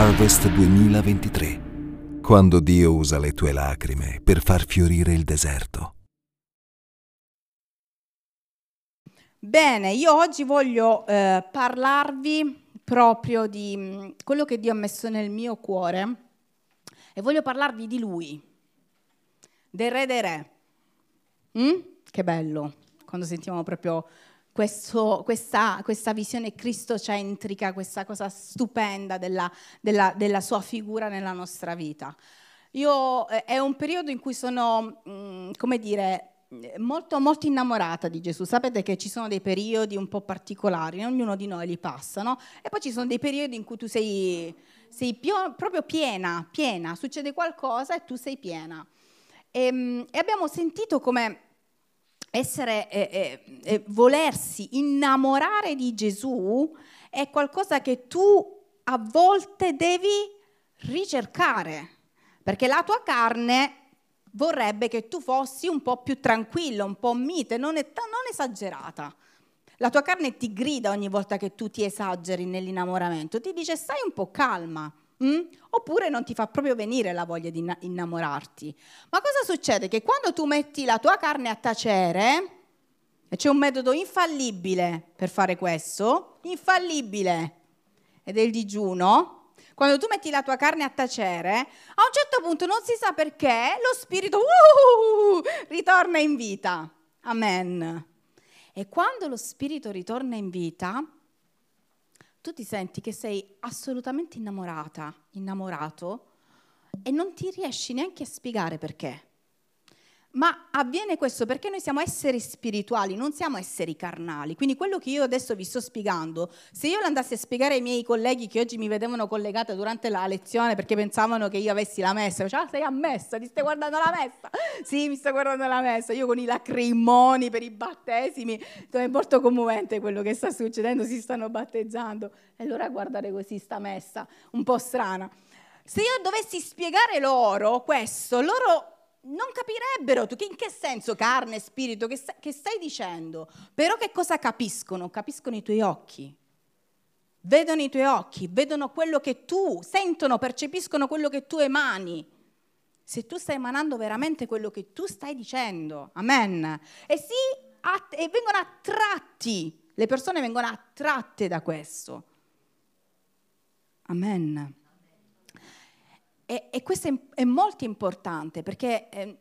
Harvest 2023, quando Dio usa le tue lacrime per far fiorire il deserto. Bene, io oggi voglio eh, parlarvi proprio di mh, quello che Dio ha messo nel mio cuore e voglio parlarvi di Lui, del Re dei Re. Mm? Che bello, quando sentiamo proprio questo, questa, questa, visione cristocentrica, questa cosa stupenda della, della, della sua figura nella nostra vita. Io, eh, è un periodo in cui sono, mm, come dire, molto, molto innamorata di Gesù. Sapete che ci sono dei periodi un po' particolari, ognuno di noi li passa, no? E poi ci sono dei periodi in cui tu sei, sei più, proprio piena, piena, succede qualcosa e tu sei piena. E, ehm, e abbiamo sentito come essere, eh, eh, eh, volersi innamorare di Gesù è qualcosa che tu a volte devi ricercare, perché la tua carne vorrebbe che tu fossi un po' più tranquillo, un po' mite, non, è, non esagerata. La tua carne ti grida ogni volta che tu ti esageri nell'innamoramento, ti dice stai un po' calma. Mm? Oppure non ti fa proprio venire la voglia di innamorarti. Ma cosa succede? Che quando tu metti la tua carne a tacere, e c'è un metodo infallibile per fare questo, infallibile, ed è il digiuno, quando tu metti la tua carne a tacere, a un certo punto non si sa perché lo spirito uh, ritorna in vita. Amen. E quando lo spirito ritorna in vita, tu ti senti che sei assolutamente innamorata, innamorato, e non ti riesci neanche a spiegare perché. Ma avviene questo perché noi siamo esseri spirituali, non siamo esseri carnali. Quindi quello che io adesso vi sto spiegando, se io l'andassi a spiegare ai miei colleghi che oggi mi vedevano collegata durante la lezione perché pensavano che io avessi la messa, dicevano, ah, sei a messa, ti stai guardando la messa? Sì, mi sto guardando la messa. Io con i lacrimoni per i battesimi, è molto commovente quello che sta succedendo, si stanno battezzando. E allora guardare così sta messa, un po' strana. Se io dovessi spiegare loro questo, loro non capirebbero tu, che in che senso carne, spirito, che, che stai dicendo? Però che cosa capiscono? Capiscono i tuoi occhi. Vedono i tuoi occhi, vedono quello che tu, sentono, percepiscono quello che tu emani. Se tu stai emanando veramente quello che tu stai dicendo, amen. E, sì, att- e vengono attratti, le persone vengono attratte da questo. Amen. E, e questo è, è, molto importante perché eh,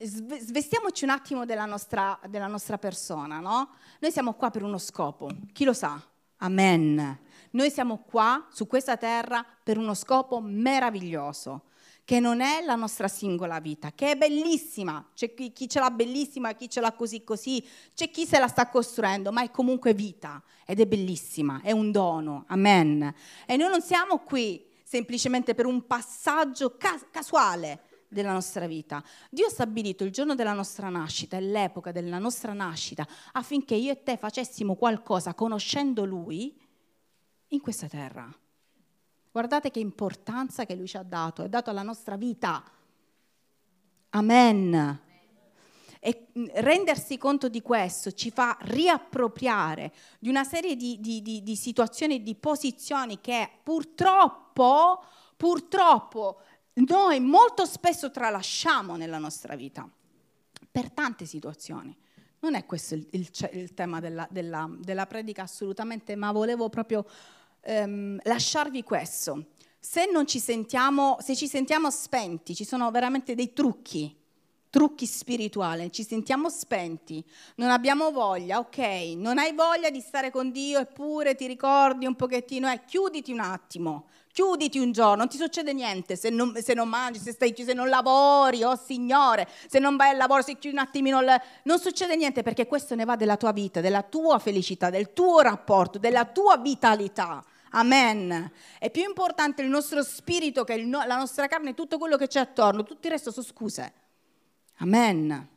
svestiamoci un attimo della nostra, della nostra persona, no? Noi siamo qua per uno scopo, chi lo sa? Amen. Noi siamo qua su questa terra per uno scopo meraviglioso, che non è la nostra singola vita, che è bellissima. C'è chi, chi ce l'ha bellissima, chi ce l'ha così così, c'è chi se la sta costruendo, ma è comunque vita ed è bellissima, è un dono. Amen. E noi non siamo qui semplicemente per un passaggio cas- casuale della nostra vita. Dio ha stabilito il giorno della nostra nascita e l'epoca della nostra nascita affinché io e te facessimo qualcosa conoscendo Lui in questa terra. Guardate che importanza che Lui ci ha dato, è dato alla nostra vita. Amen. E rendersi conto di questo ci fa riappropriare di una serie di, di, di, di situazioni e di posizioni che purtroppo, purtroppo noi molto spesso tralasciamo nella nostra vita, per tante situazioni. Non è questo il, il, il tema della, della, della, predica assolutamente, ma volevo proprio ehm, lasciarvi questo. Se non ci sentiamo, se ci sentiamo spenti, ci sono veramente dei trucchi trucchi spirituali, ci sentiamo spenti, non abbiamo voglia, ok, non hai voglia di stare con Dio eppure ti ricordi un pochettino, eh, chiuditi un attimo, chiuditi un giorno, non ti succede niente se non, se non mangi, se, stai, se, non lavori, oh Signore, se non vai al lavoro, se chiudi un attimino, non succede niente perché questo ne va della tua vita, della tua felicità, del tuo rapporto, della tua vitalità. Amen. È più importante il nostro spirito che il, la nostra carne, tutto quello che c'è attorno, tutto il resto sono scuse. Amen.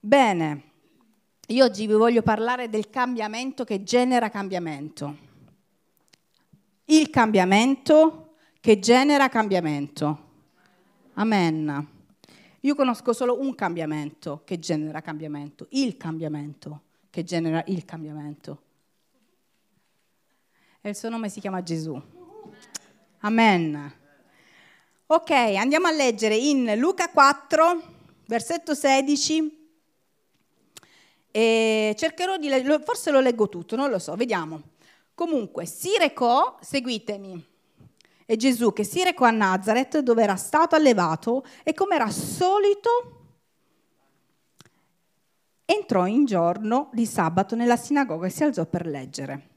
Bene, io oggi vi voglio parlare del cambiamento che genera cambiamento. Il cambiamento che genera cambiamento. Amen. Io conosco solo un cambiamento che genera cambiamento, il cambiamento che genera il cambiamento. E il suo nome si chiama Gesù. Amen. Ok, andiamo a leggere in Luca 4, versetto 16. E cercherò di leggere, forse lo leggo tutto, non lo so, vediamo. Comunque, si recò, seguitemi, è Gesù che si recò a Nazareth dove era stato allevato e come era solito entrò in giorno di sabato nella sinagoga e si alzò per leggere.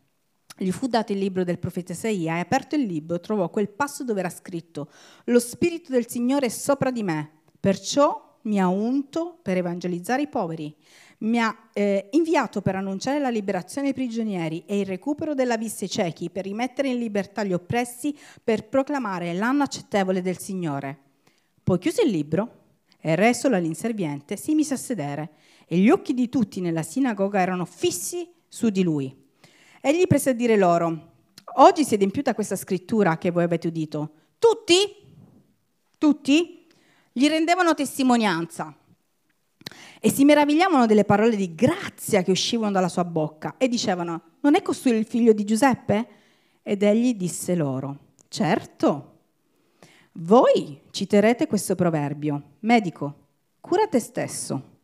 Gli fu dato il libro del profeta Isaia e aperto il libro trovò quel passo dove era scritto Lo Spirito del Signore è sopra di me, perciò mi ha unto per evangelizzare i poveri, mi ha eh, inviato per annunciare la liberazione ai prigionieri e il recupero della vista ai ciechi, per rimettere in libertà gli oppressi, per proclamare l'anno accettevole del Signore. Poi chiuse il libro e reso all'inserviente si mise a sedere e gli occhi di tutti nella sinagoga erano fissi su di lui. Egli prese a dire loro, oggi si è adempiuta questa scrittura che voi avete udito. Tutti, tutti, gli rendevano testimonianza e si meravigliavano delle parole di grazia che uscivano dalla sua bocca e dicevano, non è costui il figlio di Giuseppe? Ed egli disse loro, certo, voi citerete questo proverbio, medico, cura te stesso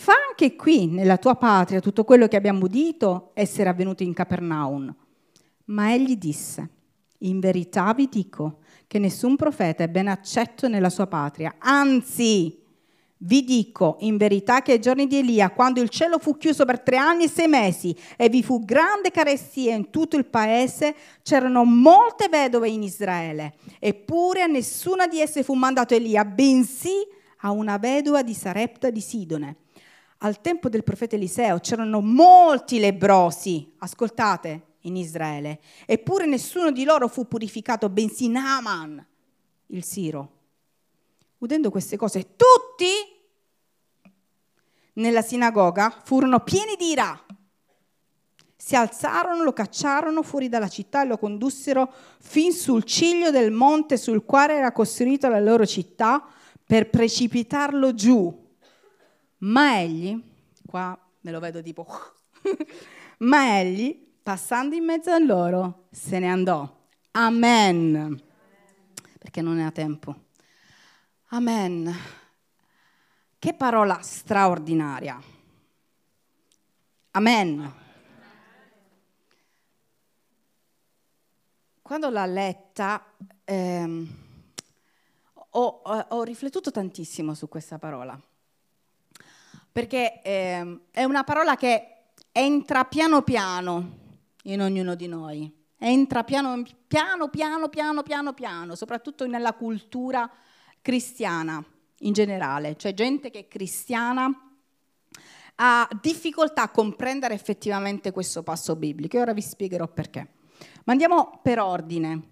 Fa anche qui, nella tua patria, tutto quello che abbiamo udito essere avvenuto in Capernaum. Ma egli disse, in verità vi dico che nessun profeta è ben accetto nella sua patria. Anzi, vi dico in verità che ai giorni di Elia, quando il cielo fu chiuso per tre anni e sei mesi e vi fu grande carestia in tutto il paese, c'erano molte vedove in Israele. Eppure a nessuna di esse fu mandato Elia, bensì a una vedova di Sarepta di Sidone al tempo del profeta Eliseo c'erano molti lebrosi, ascoltate, in Israele, eppure nessuno di loro fu purificato, bensì Naaman, il Siro. Udendo queste cose, tutti nella sinagoga furono pieni di ira. Si alzarono, lo cacciarono fuori dalla città e lo condussero fin sul ciglio del monte sul quale era costruita la loro città per precipitarlo giù ma egli, qua me lo vedo tipo, ma egli, passando in mezzo a loro, se ne andò. Amen. Perché non ne ha tempo. Amen. Che parola straordinaria. Amen. Quando l'ho letta ehm, ho, ho riflettuto tantissimo su questa parola perché eh, è una parola che entra piano piano in ognuno di noi, entra piano piano, piano, piano, piano, piano, soprattutto nella cultura cristiana in generale, cioè gente che è cristiana ha difficoltà a comprendere effettivamente questo passo biblico e ora vi spiegherò perché. Ma andiamo per ordine.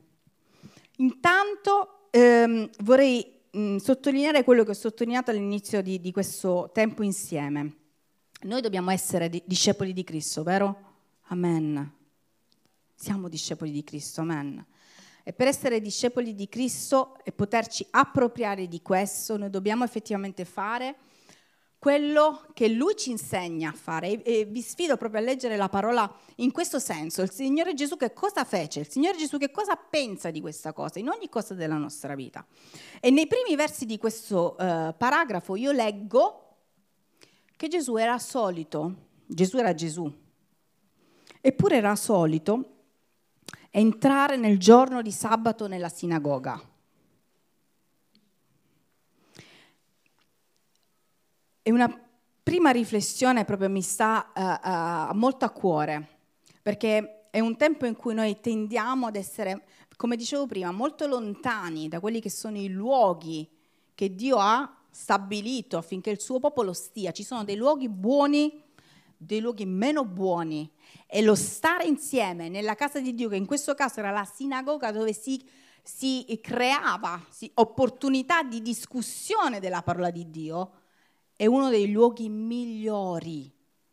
Intanto ehm, vorrei mh, sottolineare quello che ho sottolineato all'inizio di, di, questo tempo insieme. Noi dobbiamo essere di, discepoli di Cristo, vero? Amen. Siamo discepoli di Cristo, amen. E per essere discepoli di Cristo e poterci appropriare di questo, noi dobbiamo effettivamente fare quello che lui ci insegna a fare. E, vi sfido proprio a leggere la parola in questo senso. Il Signore Gesù che cosa fece? Il Signore Gesù che cosa pensa di questa cosa in ogni cosa della nostra vita? E nei primi versi di questo uh, paragrafo io leggo che Gesù era solito, Gesù era Gesù, eppure era solito entrare nel giorno di sabato nella sinagoga. E una prima riflessione proprio mi sta uh, uh, molto a cuore, perché è un tempo in cui noi tendiamo ad essere, come dicevo prima, molto lontani da quelli che sono i luoghi che Dio ha stabilito affinché il suo popolo stia. Ci sono dei luoghi buoni, dei luoghi meno buoni e lo stare insieme nella casa di Dio, che in questo caso era la sinagoga dove si, si creava si, opportunità di discussione della parola di Dio, è uno dei luoghi migliori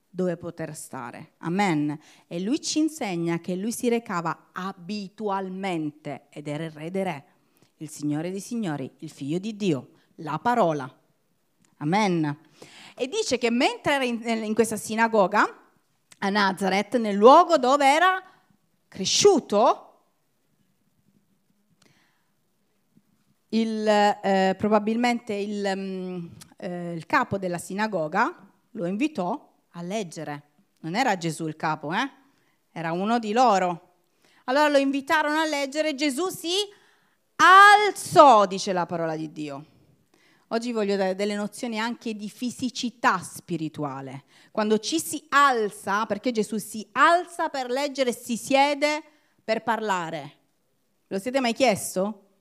dove poter stare. Amen. E lui ci insegna che lui si recava abitualmente ed era il re dei re, il Signore dei Signori, il Figlio di Dio, la parola. Amen. E dice che mentre era in, in questa sinagoga a Nazareth, nel luogo dove era cresciuto, il, eh, probabilmente il, um, eh, il, capo della sinagoga lo invitò a leggere. Non era Gesù il capo, eh? era uno di loro. Allora lo invitarono a leggere Gesù si alzò, dice la parola di Dio. Oggi voglio dare delle nozioni anche di fisicità spirituale. Quando ci si alza, perché Gesù si alza per leggere si siede per parlare. Lo siete mai chiesto?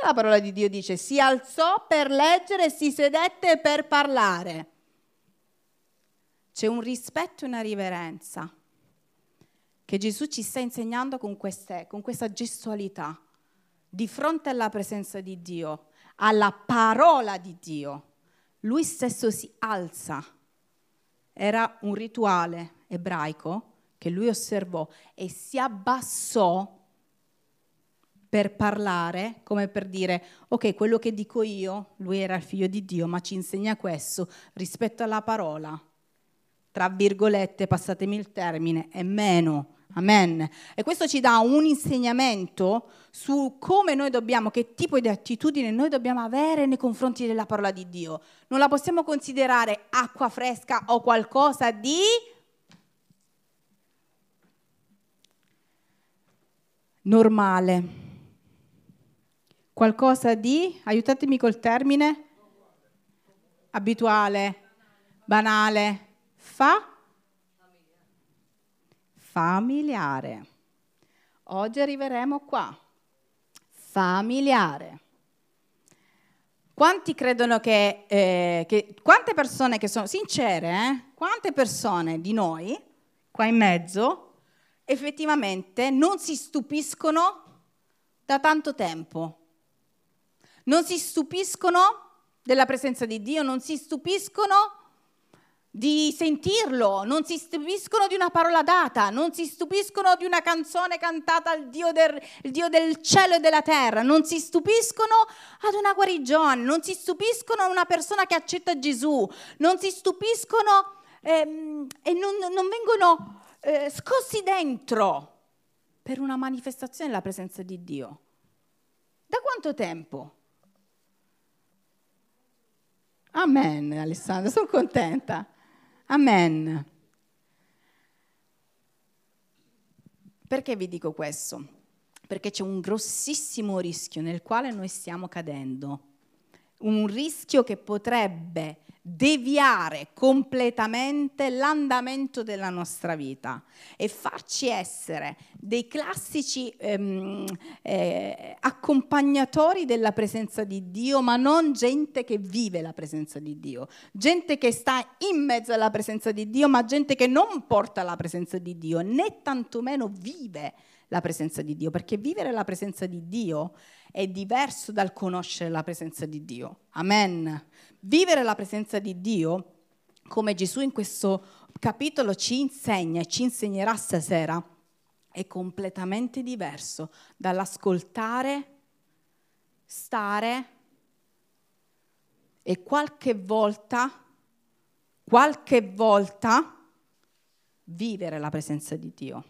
Che la parola di Dio dice, si alzò per leggere e si sedette per parlare. C'è un rispetto e una riverenza che Gesù ci sta insegnando con, queste, con questa gestualità di fronte alla presenza di Dio, alla parola di Dio. Lui stesso si alza. Era un rituale ebraico che lui osservò e si abbassò per parlare, come per dire, ok, quello che dico io, lui era il figlio di Dio, ma ci insegna questo rispetto alla parola. Tra virgolette, passatemi il termine, è meno. Amen. E questo ci dà un insegnamento su come noi dobbiamo, che tipo di attitudine noi dobbiamo avere nei confronti della parola di Dio. Non la possiamo considerare acqua fresca o qualcosa di normale qualcosa di, aiutatemi col termine, abituale, banale, fa? Familiare. Oggi arriveremo qua. Familiare. Quanti credono che, eh, che quante persone che sono sincere, eh, quante persone di noi qua in mezzo effettivamente non si stupiscono da tanto tempo? Non si stupiscono della presenza di Dio, non si stupiscono di sentirlo, non si stupiscono di una parola data, non si stupiscono di una canzone cantata al Dio del, Dio del cielo e della terra, non si stupiscono ad una guarigione, non si stupiscono a una persona che accetta Gesù, non si stupiscono ehm, e non, non vengono eh, scossi dentro per una manifestazione della presenza di Dio. Da quanto tempo? Amen, Alessandra, sono contenta. Amen. Perché vi dico questo? Perché c'è un grossissimo rischio nel quale noi stiamo cadendo, un rischio che potrebbe deviare completamente l'andamento della nostra vita e farci essere dei classici ehm, eh, accompagnatori della presenza di Dio, ma non gente che vive la presenza di Dio, gente che sta in mezzo alla presenza di Dio, ma gente che non porta la presenza di Dio, né tantomeno vive la presenza di Dio, perché vivere la presenza di Dio è diverso dal conoscere la presenza di Dio. Amen. Vivere la presenza di Dio, come Gesù in questo capitolo ci insegna e ci insegnerà stasera, è completamente diverso dall'ascoltare, stare e qualche volta, qualche volta vivere la presenza di Dio.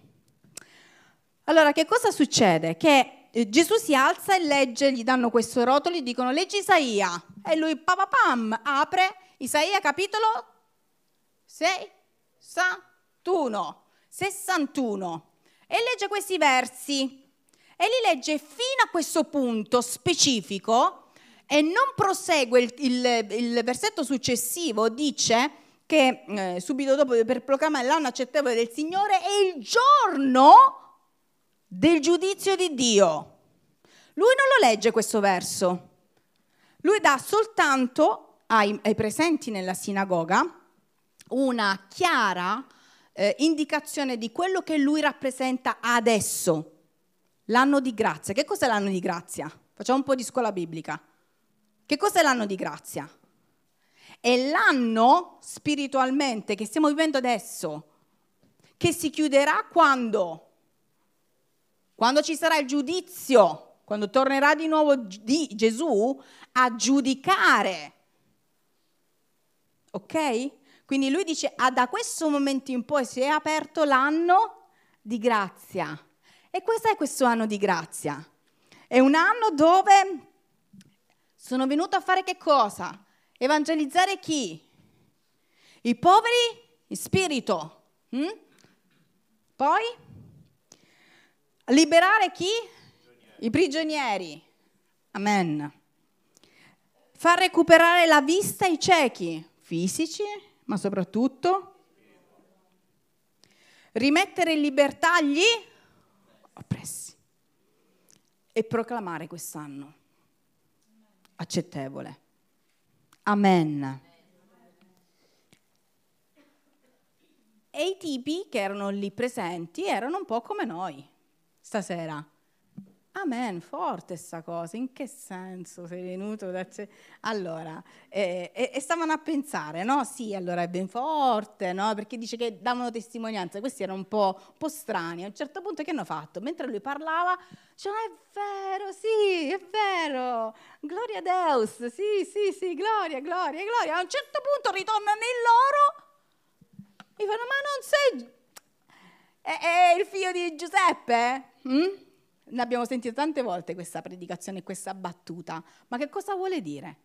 Allora, che cosa succede? Che Gesù si alza e legge, gli danno questo rotolo, gli dicono leggi Isaia e lui papapam apre Isaia capitolo 61. 61. E legge questi versi. E li legge fino a questo punto specifico e non prosegue il, il, il versetto successivo, dice che eh, subito dopo per proclamare l'anno accettevole del Signore è il giorno del giudizio di Dio. Lui non lo legge questo verso, lui dà soltanto ai, ai presenti nella sinagoga una chiara eh, indicazione di quello che lui rappresenta adesso, l'anno di grazia. Che cos'è l'anno di grazia? Facciamo un po' di scuola biblica. Che cos'è l'anno di grazia? È l'anno spiritualmente che stiamo vivendo adesso, che si chiuderà quando? Quando ci sarà il giudizio, quando tornerà di nuovo di Gesù a giudicare. Ok? Quindi lui dice, ah, da questo momento in poi si è aperto l'anno di grazia. E cos'è questo anno di grazia? È un anno dove sono venuto a fare che cosa? Evangelizzare chi? I poveri in spirito. Hm? Poi? Liberare chi? I prigionieri. Amen. Far recuperare la vista ai ciechi, fisici ma soprattutto rimettere in libertà gli oppressi e proclamare quest'anno accettevole. Amen. E i tipi che erano lì presenti erano un po' come noi stasera. Amen, forte sta cosa, in che senso sei venuto da... C- allora, eh, e, e, stavano a pensare, no? Sì, allora è ben forte, no? Perché dice che davano testimonianza, questi erano un po', un po', strani. A un certo punto che hanno fatto? Mentre lui parlava, dicevano, è vero, sì, è vero, gloria a Deus, sì, sì, sì, gloria, gloria, gloria. A un certo punto ritornano in loro e fanno, ma non sei... È, è il figlio di Giuseppe? Mm? Ne abbiamo sentito tante volte questa predicazione, questa battuta, ma che cosa vuole dire?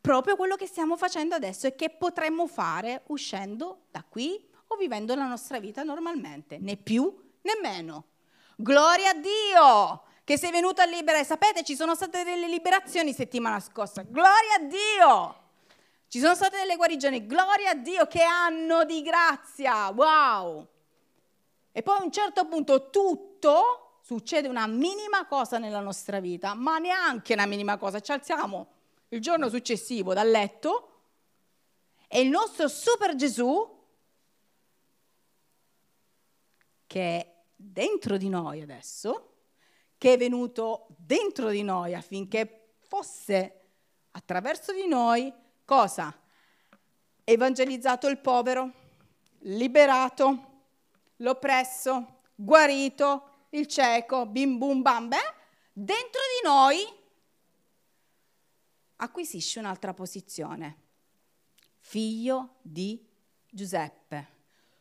Proprio quello che stiamo facendo adesso e che potremmo fare uscendo da qui o vivendo la nostra vita normalmente, né più né meno. Gloria a Dio che sei venuto a liberare. Sapete, ci sono state delle liberazioni settimana scorsa. Gloria a Dio! Ci sono state delle guarigioni. Gloria a Dio che anno di grazia. Wow! E poi a un certo punto tutto succede una minima cosa nella nostra vita, ma neanche una minima cosa, ci alziamo il giorno successivo dal letto e il nostro super Gesù, che è dentro di noi adesso, che è venuto dentro di noi affinché fosse attraverso di noi cosa? Evangelizzato il povero, liberato l'oppresso, guarito, il cieco, bim bum bam, beh, dentro di noi acquisisce un'altra posizione. Figlio di Giuseppe.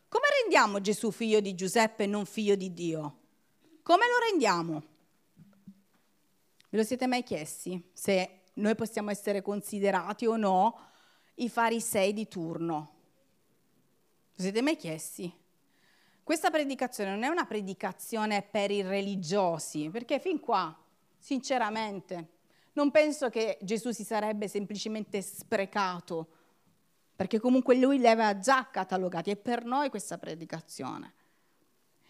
Come rendiamo Gesù figlio di Giuseppe e non figlio di Dio? Come lo rendiamo? Ve lo siete mai chiesti se noi possiamo essere considerati o no i farisei di turno? Lo siete mai chiesti? Questa predicazione non è una predicazione per i religiosi, perché fin qua, sinceramente, non penso che Gesù si sarebbe semplicemente sprecato, perché comunque lui li aveva già catalogati, è per noi questa predicazione.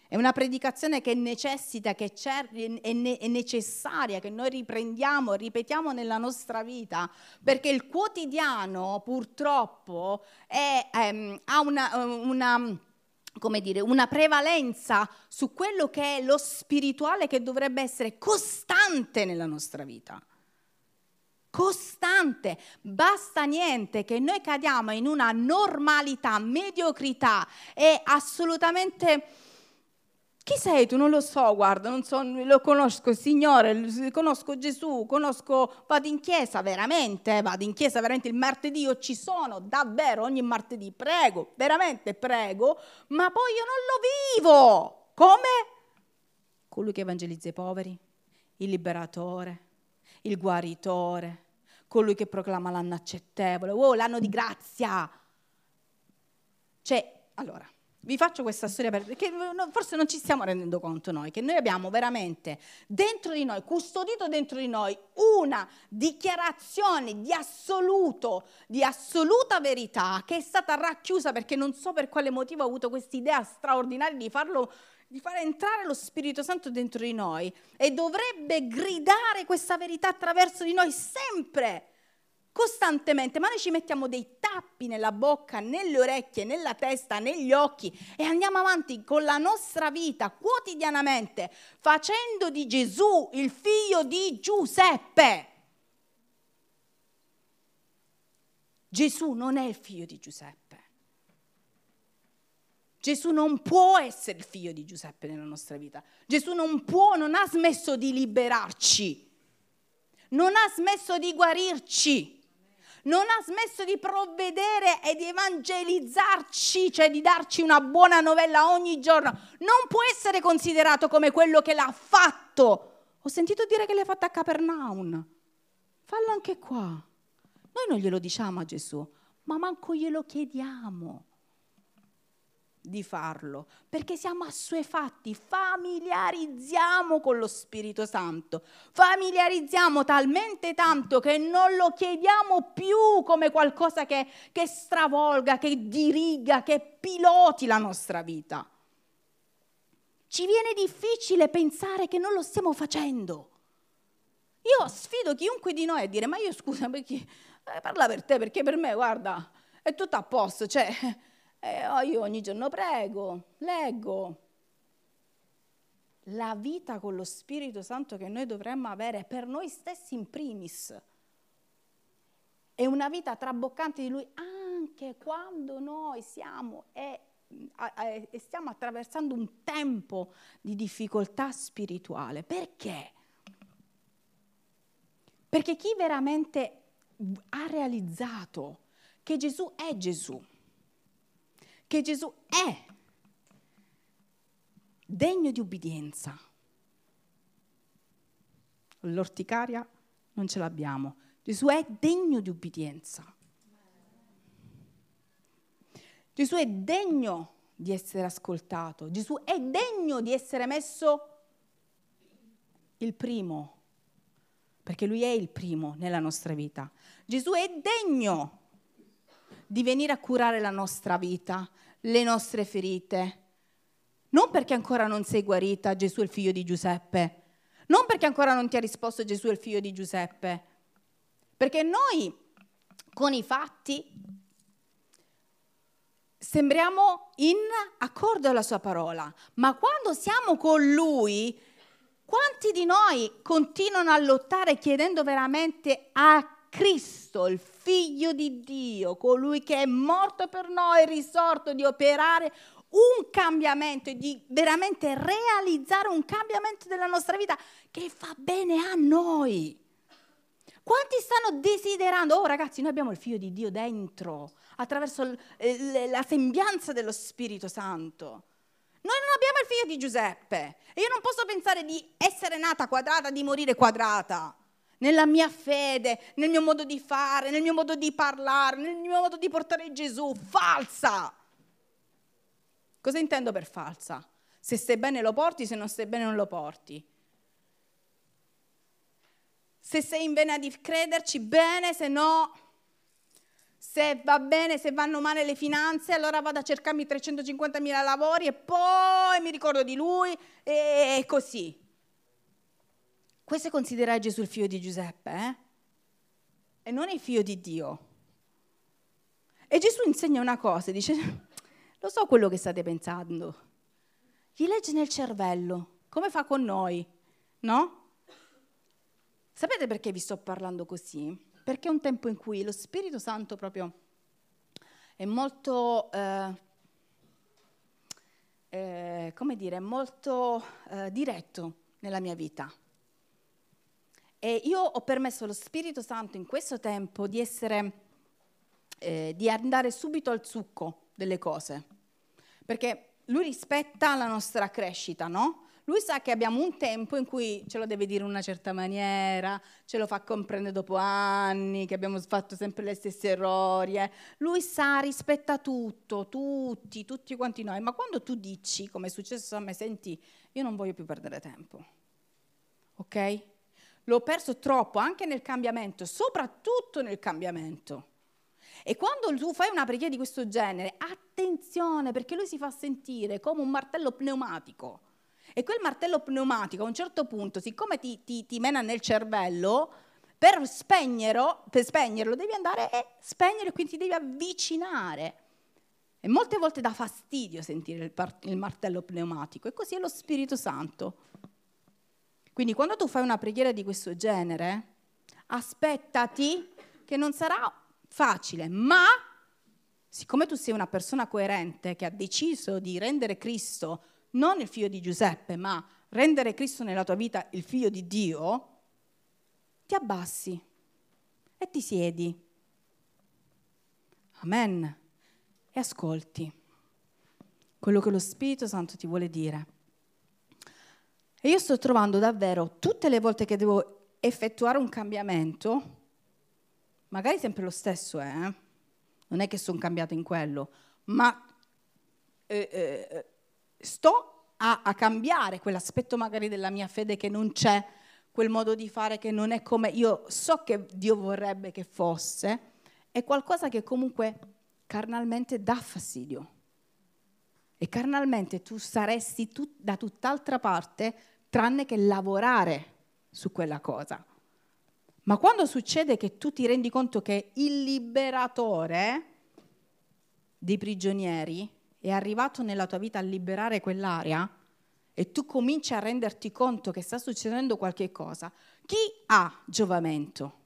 È una predicazione che necessita, che è necessaria, che noi riprendiamo, ripetiamo nella nostra vita, perché il quotidiano purtroppo è, è, ha una, una come dire, una prevalenza su quello che è lo spirituale che dovrebbe essere costante nella nostra vita. Costante, basta niente che noi cadiamo in una normalità, mediocrità e assolutamente chi sei tu? Non lo so, guarda, non so, lo conosco il Signore, conosco Gesù, conosco, vado in chiesa veramente, vado in chiesa veramente il martedì, io ci sono davvero ogni martedì, prego, veramente prego, ma poi io non lo vivo. Come? Colui che evangelizza i poveri, il liberatore, il guaritore, colui che proclama l'anno accettevole, oh, l'anno di grazia. Cioè, allora, vi faccio questa storia perché forse non ci stiamo rendendo conto noi, che noi abbiamo veramente dentro di noi, custodito dentro di noi, una dichiarazione di assoluto, di assoluta verità che è stata racchiusa perché non so per quale motivo ho avuto questa idea straordinaria di farlo di far entrare lo Spirito Santo dentro di noi e dovrebbe gridare questa verità attraverso di noi sempre costantemente, ma noi ci mettiamo dei tappi nella bocca, nelle orecchie, nella testa, negli occhi e andiamo avanti con la nostra vita quotidianamente facendo di Gesù il figlio di Giuseppe. Gesù non è il figlio di Giuseppe. Gesù non può essere il figlio di Giuseppe nella nostra vita. Gesù non può, non ha smesso di liberarci, non ha smesso di guarirci non ha smesso di provvedere e di evangelizzarci, cioè di darci una buona novella ogni giorno, non può essere considerato come quello che l'ha fatto. Ho sentito dire che l'hai fatta a Capernaum. Fallo anche qua. Noi non glielo diciamo a Gesù, ma manco glielo chiediamo di farlo, perché siamo assuefatti, familiarizziamo con lo Spirito Santo, familiarizziamo talmente tanto che non lo chiediamo più come qualcosa che, che stravolga, che diriga, che piloti la nostra vita. Ci viene difficile pensare che non lo stiamo facendo. Io sfido chiunque di noi a dire, ma io scusa, perché, eh, parla per te, perché per me, guarda, è tutto a posto, cioè eh, io ogni giorno prego, leggo. La vita con lo Spirito Santo che noi dovremmo avere per noi stessi in primis è una vita traboccante di Lui anche quando noi siamo e, e stiamo attraversando un tempo di difficoltà spirituale. Perché? Perché chi veramente ha realizzato che Gesù è Gesù, che Gesù è degno di ubbidienza. L'orticaria non ce l'abbiamo. Gesù è degno di ubbidienza. Gesù è degno di essere ascoltato. Gesù è degno di essere messo il primo, perché lui è il primo nella nostra vita. Gesù è degno di venire a curare la nostra vita, le nostre ferite. Non perché ancora non sei guarita, Gesù è il figlio di Giuseppe. Non perché ancora non ti ha risposto Gesù è il figlio di Giuseppe. Perché noi con i fatti sembriamo in accordo alla sua parola, ma quando siamo con lui, quanti di noi continuano a lottare chiedendo veramente a Cristo, il figlio di Dio, colui che è morto per noi, risorto di operare un cambiamento e di veramente realizzare un cambiamento della nostra vita che fa bene a noi. Quanti stanno desiderando? Oh ragazzi, noi abbiamo il figlio di Dio dentro, attraverso la sembianza dello Spirito Santo. Noi non abbiamo il figlio di Giuseppe e io non posso pensare di essere nata quadrata, di morire quadrata nella mia fede, nel mio modo di fare, nel mio modo di parlare, nel mio modo di portare Gesù, falsa. Cosa intendo per falsa? Se stai bene lo porti, se non stai bene non lo porti. Se sei in vena di crederci, bene, se no, se va bene, se vanno male le finanze, allora vado a cercarmi 350.000 lavori e poi mi ricordo di lui e così. Questo è considerare Gesù il figlio di Giuseppe, eh? E non il figlio di Dio. E Gesù insegna una cosa, dice, lo so quello che state pensando. Gli legge nel cervello, come fa con noi, no? Sapete perché vi sto parlando così? Perché è un tempo in cui lo Spirito Santo proprio è molto, eh, eh, come dire, molto eh, diretto nella mia vita. E io ho permesso allo Spirito Santo in questo tempo di essere, eh, di andare subito al succo delle cose, perché lui rispetta la nostra crescita, no? Lui sa che abbiamo un tempo in cui ce lo deve dire in una certa maniera, ce lo fa comprendere dopo anni, che abbiamo fatto sempre gli stessi errori. Eh. Lui sa, rispetta tutto, tutti, tutti quanti noi. Ma quando tu dici, come è successo a me, senti, io non voglio più perdere tempo. Ok? L'ho perso troppo anche nel cambiamento, soprattutto nel cambiamento. E quando tu fai una preghiera di questo genere, attenzione perché lui si fa sentire come un martello pneumatico. E quel martello pneumatico a un certo punto, siccome ti, ti, ti mena nel cervello, per spegnerlo, per spegnerlo devi andare e spegnere, quindi ti devi avvicinare. E molte volte dà fastidio sentire il, il martello pneumatico, e così è lo Spirito Santo. Quindi quando tu fai una preghiera di questo genere, aspettati che non sarà facile, ma siccome tu sei una persona coerente che ha deciso di rendere Cristo non il figlio di Giuseppe, ma rendere Cristo nella tua vita il figlio di Dio, ti abbassi e ti siedi. Amen. E ascolti quello che lo Spirito Santo ti vuole dire. E io sto trovando davvero tutte le volte che devo effettuare un cambiamento, magari sempre lo stesso eh? non è che sono cambiato in quello, ma eh, eh, sto a, a cambiare quell'aspetto magari della mia fede che non c'è, quel modo di fare che non è come io so che Dio vorrebbe che fosse, è qualcosa che comunque carnalmente dà fastidio. E carnalmente tu saresti tut, da tutt'altra parte tranne che lavorare su quella cosa. Ma quando succede che tu ti rendi conto che il liberatore dei prigionieri è arrivato nella tua vita a liberare quell'area e tu cominci a renderti conto che sta succedendo qualche cosa, chi ha giovamento?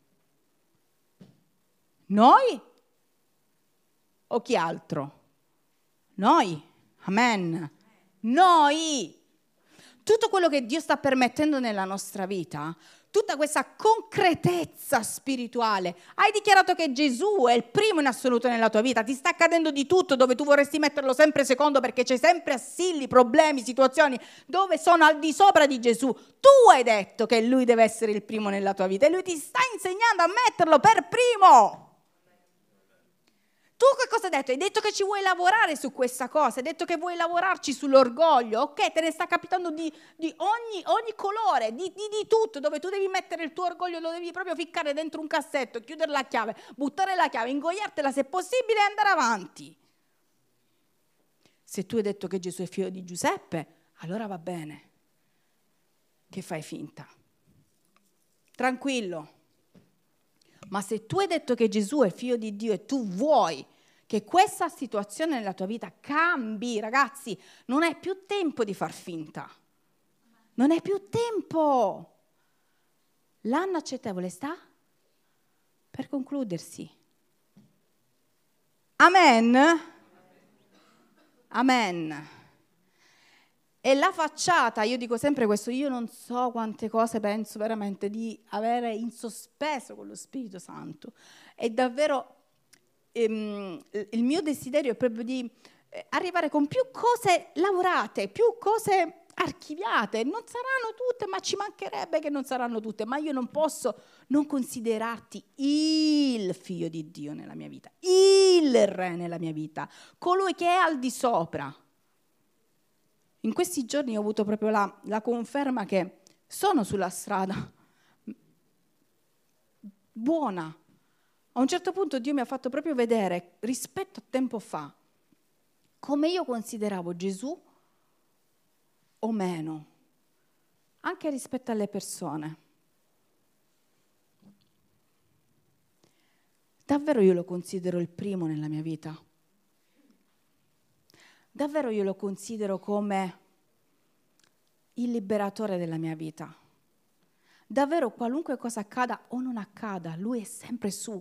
Noi o chi altro? Noi. Amen. Noi. Tutto quello che Dio sta permettendo nella nostra vita tutta questa concretezza spirituale. Hai dichiarato che Gesù è il primo in assoluto nella tua vita, ti sta accadendo di tutto dove tu vorresti metterlo sempre secondo perché c'è sempre assilli, problemi, situazioni dove sono al di sopra di Gesù. Tu hai detto che lui deve essere il primo nella tua vita e lui ti sta insegnando a metterlo per primo. Tu che cosa hai detto? Hai detto che ci vuoi lavorare su questa cosa, hai detto che vuoi lavorarci sull'orgoglio, ok? Te ne sta capitando di, di ogni, ogni, colore, di, di, di, tutto, dove tu devi mettere il tuo orgoglio, lo devi proprio ficcare dentro un cassetto, chiudere la chiave, buttare la chiave, ingoiartela se possibile e andare avanti. Se tu hai detto che Gesù è figlio di Giuseppe, allora va bene, che fai finta. Tranquillo ma se tu hai detto che Gesù è figlio di Dio e tu vuoi che questa situazione nella tua vita cambi, ragazzi, non è più tempo di far finta. Non è più tempo. L'anno accettevole sta per concludersi. Amen. Amen. E la facciata, io dico sempre questo, io non so quante cose penso veramente di avere in sospeso con lo Spirito Santo. E davvero ehm, il mio desiderio è proprio di eh, arrivare con più cose lavorate, più cose archiviate. Non saranno tutte, ma ci mancherebbe che non saranno tutte, ma io non posso non considerarti il figlio di Dio nella mia vita, il re nella mia vita, colui che è al di sopra in questi giorni ho avuto proprio la, la conferma che sono sulla strada buona. A un certo punto Dio mi ha fatto proprio vedere, rispetto a tempo fa, come io consideravo Gesù o meno, anche rispetto alle persone. Davvero io lo considero il primo nella mia vita davvero io lo considero come il liberatore della mia vita. Davvero qualunque cosa accada o non accada, lui è sempre su.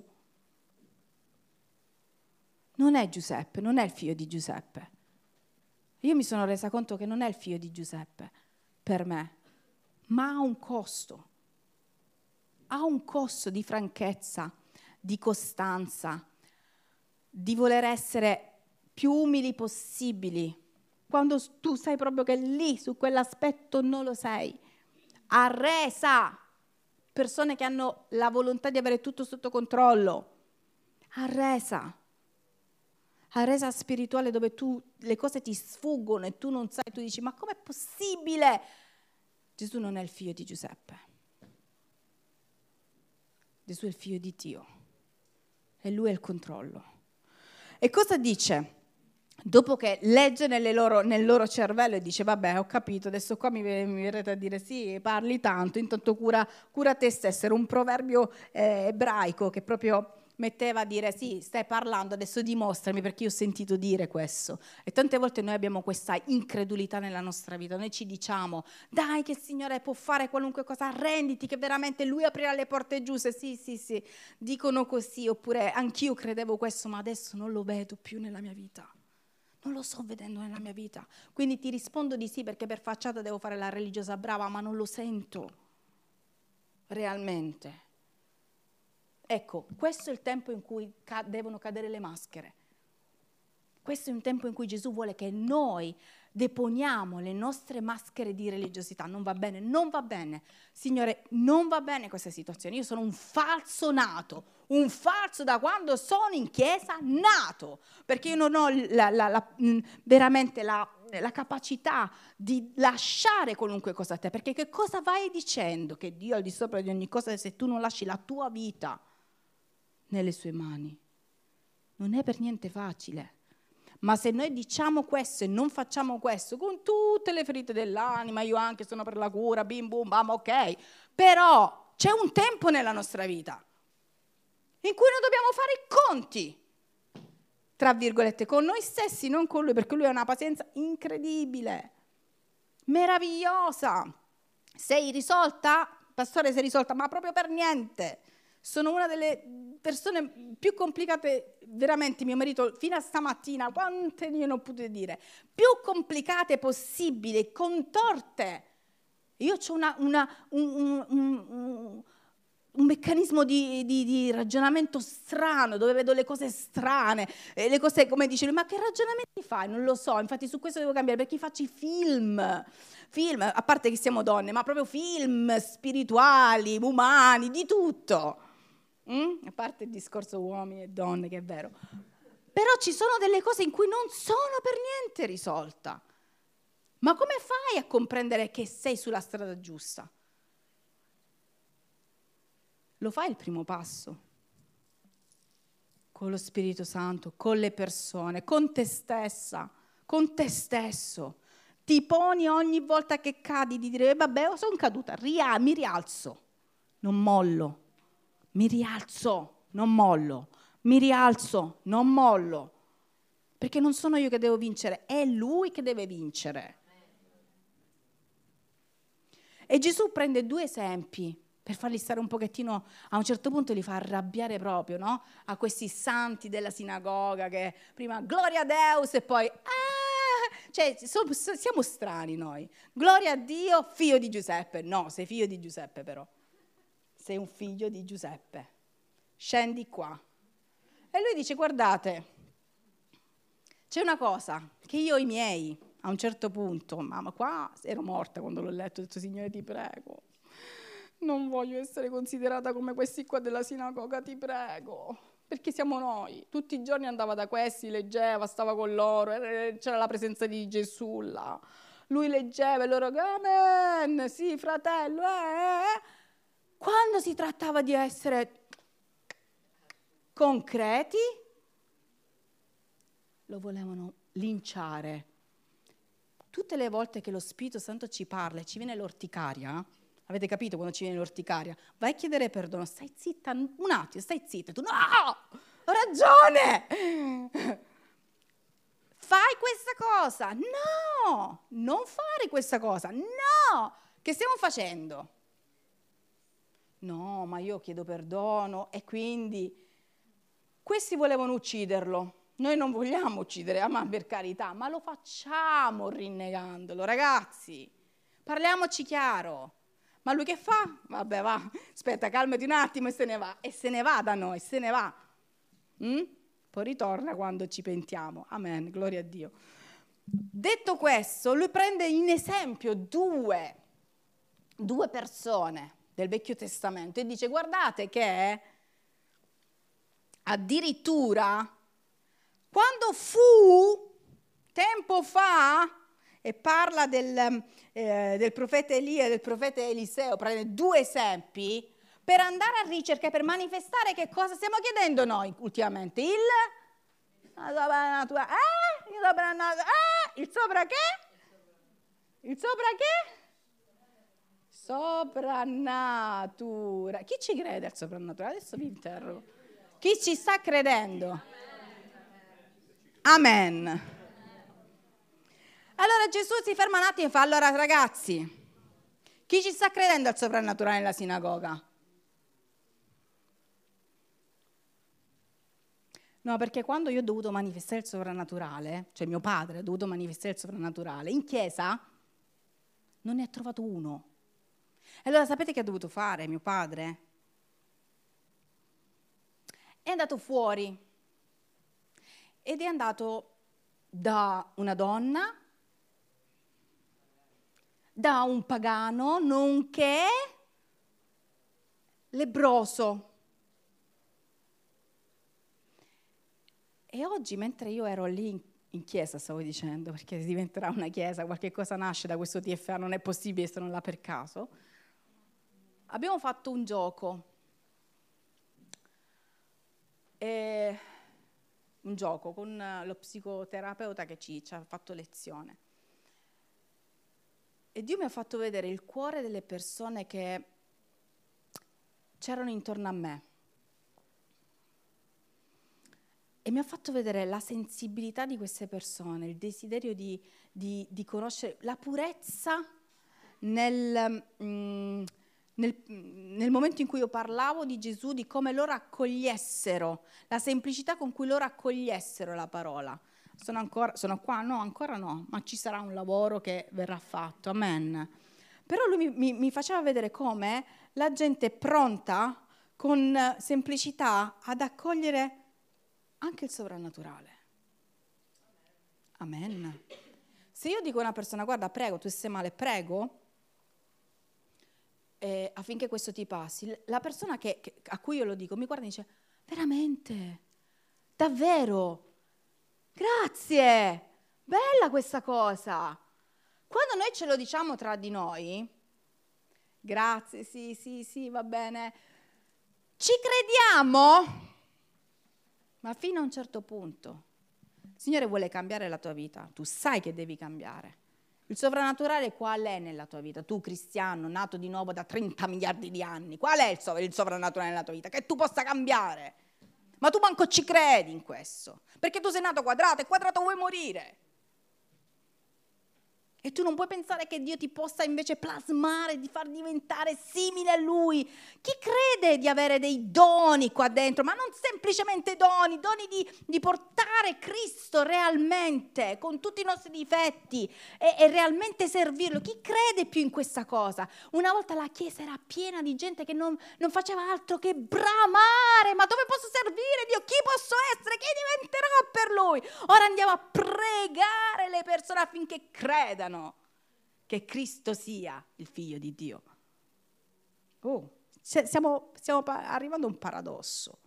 Non è Giuseppe, non è il figlio di Giuseppe. Io mi sono resa conto che non è il figlio di Giuseppe per me, ma ha un costo. Ha un costo di franchezza, di costanza, di voler essere più umili possibili, quando tu sai proprio che lì, su quell'aspetto, non lo sei. Arresa. Persone che hanno la volontà di avere tutto sotto controllo. Arresa. Arresa spirituale dove tu le cose ti sfuggono e tu non sai, tu dici ma com'è possibile? Gesù non è il figlio di Giuseppe. Gesù è il figlio di Dio. E lui è il controllo. E cosa dice? Dopo che legge loro, nel loro cervello e dice vabbè ho capito, adesso qua mi, mi verrete a dire sì, parli tanto, intanto cura, cura te stesso, era un proverbio eh, ebraico che proprio metteva a dire sì, stai parlando, adesso dimostrami perché io ho sentito dire questo. E tante volte noi abbiamo questa incredulità nella nostra vita, noi ci diciamo dai che il Signore può fare qualunque cosa, arrenditi che veramente Lui aprirà le porte giuste, sì sì sì, dicono così, oppure anch'io credevo questo ma adesso non lo vedo più nella mia vita. Non lo sto vedendo nella mia vita. Quindi ti rispondo di sì perché per facciata devo fare la religiosa brava, ma non lo sento realmente. Ecco, questo è il tempo in cui ca- devono cadere le maschere. Questo è un tempo in cui Gesù vuole che noi deponiamo le nostre maschere di religiosità. Non va bene, non va bene. Signore, non va bene questa situazione. Io sono un falso nato, un falso da quando sono in chiesa nato, perché io non ho la, la, la, veramente la, capacità di lasciare qualunque cosa a te, perché che cosa vai dicendo? Che Dio è al di sopra di ogni cosa se tu non lasci la tua vita nelle sue mani. Non è per niente facile. Ma se noi diciamo questo e non facciamo questo, con tutte le ferite dell'anima, io anche sono per la cura, bim bum bam, ok, però c'è un tempo nella nostra vita in cui noi dobbiamo fare i conti, tra virgolette, con noi stessi, non con lui, perché lui ha una pazienza incredibile, meravigliosa. Sei risolta? Pastore, sei risolta, ma proprio per niente. Sono una delle persone più complicate, veramente mio marito, fino a stamattina, quante ne ho potute dire, più complicate possibili, contorte. Io ho una, una, un, un, un, un, meccanismo di, di, di, ragionamento strano, dove vedo le cose strane, le cose come dice lui, ma che ragionamenti fai? Non lo so, infatti su questo devo cambiare, perché faccio i film, film, a parte che siamo donne, ma proprio film spirituali, umani, di tutto. Mm? A parte il discorso uomini e donne, che è vero. Però ci sono delle cose in cui non sono per niente risolta. Ma come fai a comprendere che sei sulla strada giusta? Lo fai il primo passo. Con lo Spirito Santo, con le persone, con te stessa, con te stesso. Ti poni ogni volta che cadi di dire, vabbè, sono caduta, ria- mi rialzo, non mollo mi rialzo, non mollo, mi rialzo, non mollo, perché non sono io che devo vincere, è lui che deve vincere. E Gesù prende due esempi per farli stare un pochettino, a un certo punto li fa arrabbiare proprio, no? A questi santi della sinagoga che prima gloria a Deus e poi ah! Cioè, siamo strani noi. Gloria a Dio, figlio di Giuseppe. No, sei figlio di Giuseppe però sei un figlio di Giuseppe, scendi qua. E lui dice, guardate, c'è una cosa che io i miei, a un certo punto, mamma qua ero morta quando l'ho letto, ho detto, Signore ti prego, non voglio essere considerata come questi qua della sinagoga, ti prego. Perché siamo noi. Tutti i giorni andava da questi, leggeva, stava con loro, c'era la presenza di Gesù là. Lui leggeva e loro, amen, sì fratello, eh, eh. eh". Quando si trattava di essere concreti, lo volevano linciare. Tutte le volte che lo Spirito Santo ci parla e ci viene l'orticaria, avete capito quando ci viene l'orticaria? Vai a chiedere perdono, stai zitta un attimo, stai zitta, tu no, ho ragione! Fai questa cosa, no, non fare questa cosa, no, che stiamo facendo? No, ma io chiedo perdono e quindi questi volevano ucciderlo. Noi non vogliamo uccidere, ma per carità, ma lo facciamo rinnegandolo, ragazzi. Parliamoci chiaro. Ma lui che fa? Vabbè, va, aspetta, calmati un attimo e se ne va. E se ne va da noi, se ne va. Mm? Poi ritorna quando ci pentiamo. Amen, gloria a Dio. Detto questo, lui prende in esempio due, due persone del Vecchio Testamento e dice guardate che addirittura quando fu tempo fa e parla del, eh, del profeta Elia e del profeta Eliseo, prende due esempi per andare a ricerca, per manifestare che cosa stiamo chiedendo noi ultimamente? Il. Eh? Eh? Il sopra che? Il sopra che? Soprannatura. Chi ci crede al soprannaturale? Adesso vi interrogo. Chi ci sta credendo? Amen. Allora Gesù si ferma un attimo e fa, allora ragazzi, chi ci sta credendo al soprannaturale nella sinagoga? No, perché quando io ho dovuto manifestare il soprannaturale, cioè mio padre ha dovuto manifestare il soprannaturale, in chiesa non ne ha trovato uno. E allora sapete che ha dovuto fare mio padre? È andato fuori ed è andato da una donna, da un pagano, nonché lebroso. E oggi, mentre io ero lì in, chiesa, stavo dicendo, perché diventerà una chiesa, qualche cosa nasce da questo TFA, non è possibile se non là per caso, abbiamo fatto un gioco. E un gioco con lo psicoterapeuta che ci, ci ha fatto lezione. E Dio mi ha fatto vedere il cuore delle persone che c'erano intorno a me. E mi ha fatto vedere la sensibilità di queste persone, il desiderio di, di, di conoscere la purezza nel, mm, nel, nel, momento in cui io parlavo di Gesù, di come loro accogliessero, la semplicità con cui loro accogliessero la parola. Sono, ancora, sono qua? No, ancora no, ma ci sarà un lavoro che verrà fatto, amen. Però lui mi, mi, mi faceva vedere come la gente è pronta con semplicità ad accogliere anche il sovrannaturale. Amen. Se io dico a una persona, guarda, prego, tu stai male, prego, eh, affinché questo ti passi, la persona che, che, a cui io lo dico mi guarda e dice, veramente, davvero, grazie, bella questa cosa. Quando noi ce lo diciamo tra di noi, grazie, sì, sì, sì, va bene, ci crediamo ma fino a un certo punto. Il Signore vuole cambiare la tua vita, tu sai che devi cambiare. Il sovrannaturale qual è nella tua vita? Tu cristiano, nato di nuovo da 30 miliardi di anni, qual è il, sovrannaturale nella tua vita? Che tu possa cambiare. Ma tu manco ci credi in questo, perché tu sei nato quadrato e quadrato vuoi morire. E tu non puoi pensare che Dio ti possa invece plasmare, di far diventare simile a Lui. Chi crede di avere dei doni qua dentro, ma non semplicemente doni, doni di, di portare Cristo realmente, con tutti i nostri difetti, e, e realmente servirlo? Chi crede più in questa cosa? Una volta la Chiesa era piena di gente che non, non faceva altro che bramare, ma dove posso servire Dio? Chi posso essere? Chi diventerò per Lui? Ora andiamo a pregare le persone affinché credano che Cristo sia il figlio di Dio. Oh, stiamo, stiamo arrivando a un paradosso.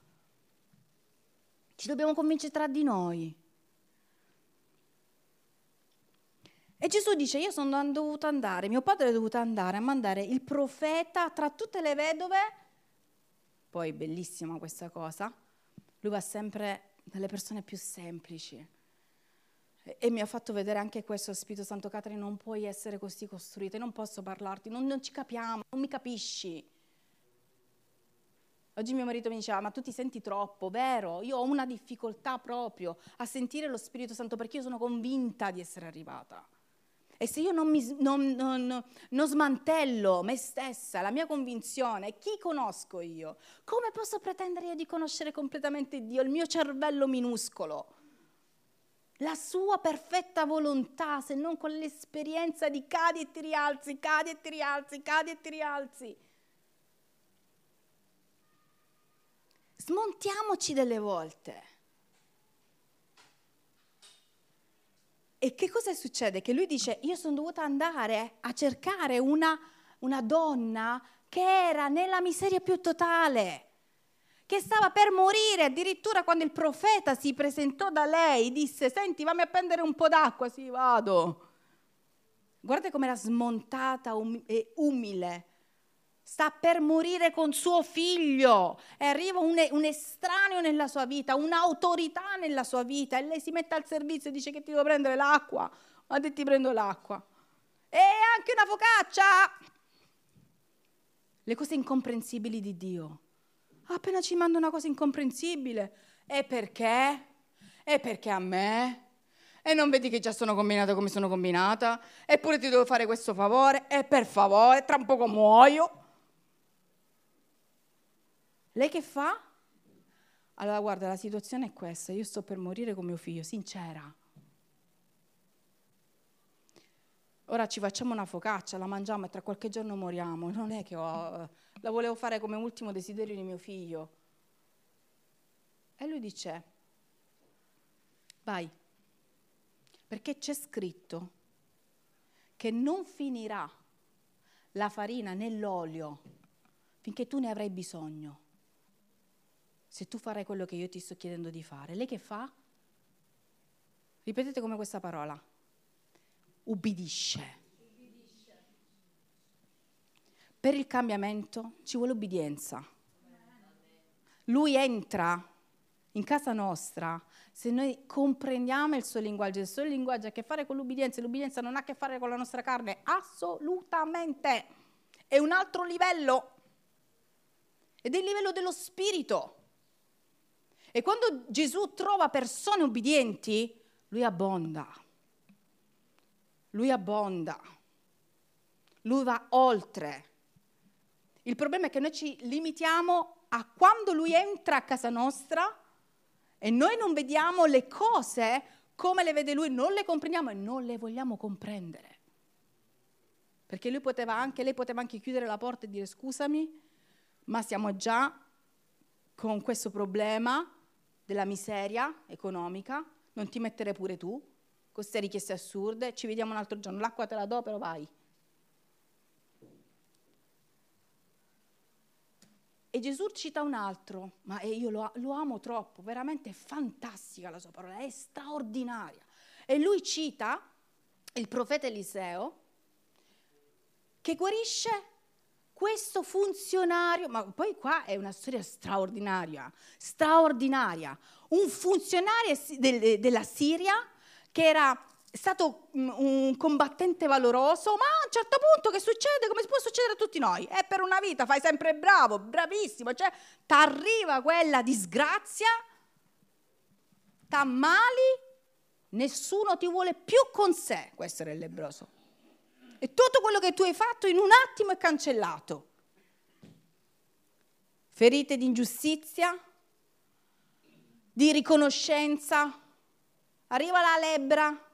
Ci dobbiamo convincere tra di noi. E Gesù dice, io sono dovuto andare, mio padre è dovuto andare a mandare il profeta tra tutte le vedove, poi bellissima questa cosa, lui va sempre dalle persone più semplici, e mi ha fatto vedere anche questo Spirito Santo, Catri, non puoi essere così costruita, non posso parlarti, non, non ci capiamo, non mi capisci. Oggi mio marito mi diceva, ma tu ti senti troppo, vero? Io ho una difficoltà proprio a sentire lo Spirito Santo perché io sono convinta di essere arrivata. E se io non, mi, non, non, non, smantello me stessa, la mia convinzione, chi conosco io? Come posso pretendere io di conoscere completamente Dio, il mio cervello minuscolo? La sua perfetta volontà, se non con l'esperienza di cadi e ti rialzi, cadi e ti rialzi, cadi e ti rialzi. Smontiamoci delle volte. E che cosa succede? Che lui dice, io sono dovuta andare a cercare una, una donna che era nella miseria più totale, che stava per morire, addirittura quando il profeta si presentò da lei, disse, senti, fammi a prendere un po' d'acqua, sì, vado. Guarda come era smontata e umile. Sta per morire con suo figlio e arriva un, un, estraneo nella sua vita, un'autorità nella sua vita e lei si mette al servizio e dice che ti devo prendere l'acqua. Ma te ti prendo l'acqua. E anche una focaccia. Le cose incomprensibili di Dio. Appena ci manda una cosa incomprensibile. E perché? E perché a me? E non vedi che già sono combinata come sono combinata? Eppure ti devo fare questo favore? E per favore, tra un poco muoio. Lei che fa? Allora guarda, la situazione è questa, io sto per morire con mio figlio, sincera. Ora ci facciamo una focaccia, la mangiamo e tra qualche giorno moriamo. Non è che ho, la volevo fare come ultimo desiderio di mio figlio. E lui dice, vai, perché c'è scritto che non finirà la farina nell'olio finché tu ne avrai bisogno. Se tu farai quello che io ti sto chiedendo di fare, lei che fa? Ripetete come questa parola. Ubbidisce. Per il cambiamento ci vuole obbedienza. Lui entra in casa nostra se noi comprendiamo il suo linguaggio, il suo linguaggio ha a che fare con l'ubbidienza, l'ubbidienza non ha a che fare con la nostra carne, assolutamente. È un altro livello. Ed è il livello dello spirito. E quando Gesù trova persone ubbidienti, lui abbonda. Lui abbonda. Lui va oltre. Il problema è che noi ci limitiamo a quando lui entra a casa nostra e noi non vediamo le cose come le vede lui, non le comprendiamo e non le vogliamo comprendere. Perché lui poteva anche, lei poteva anche chiudere la porta e dire scusami, ma siamo già con questo problema della miseria economica, non ti mettere pure tu, con queste richieste assurde, ci vediamo un altro giorno, l'acqua te la do, però vai. E Gesù cita un altro, ma io lo, lo amo troppo, veramente è fantastica la sua parola, è straordinaria. E lui cita il profeta Eliseo che guarisce questo funzionario, ma poi qua è una storia straordinaria, straordinaria. Un funzionario della Siria che era stato un combattente valoroso, ma a un certo punto che succede? Come può succedere a tutti noi? È per una vita, fai sempre bravo, bravissimo, cioè ti arriva quella disgrazia, t'ammali, nessuno ti vuole più con sé, questo era il lebroso. E tutto quello che tu hai fatto in un attimo è cancellato. Ferite di ingiustizia, di riconoscenza, arriva la lebbra,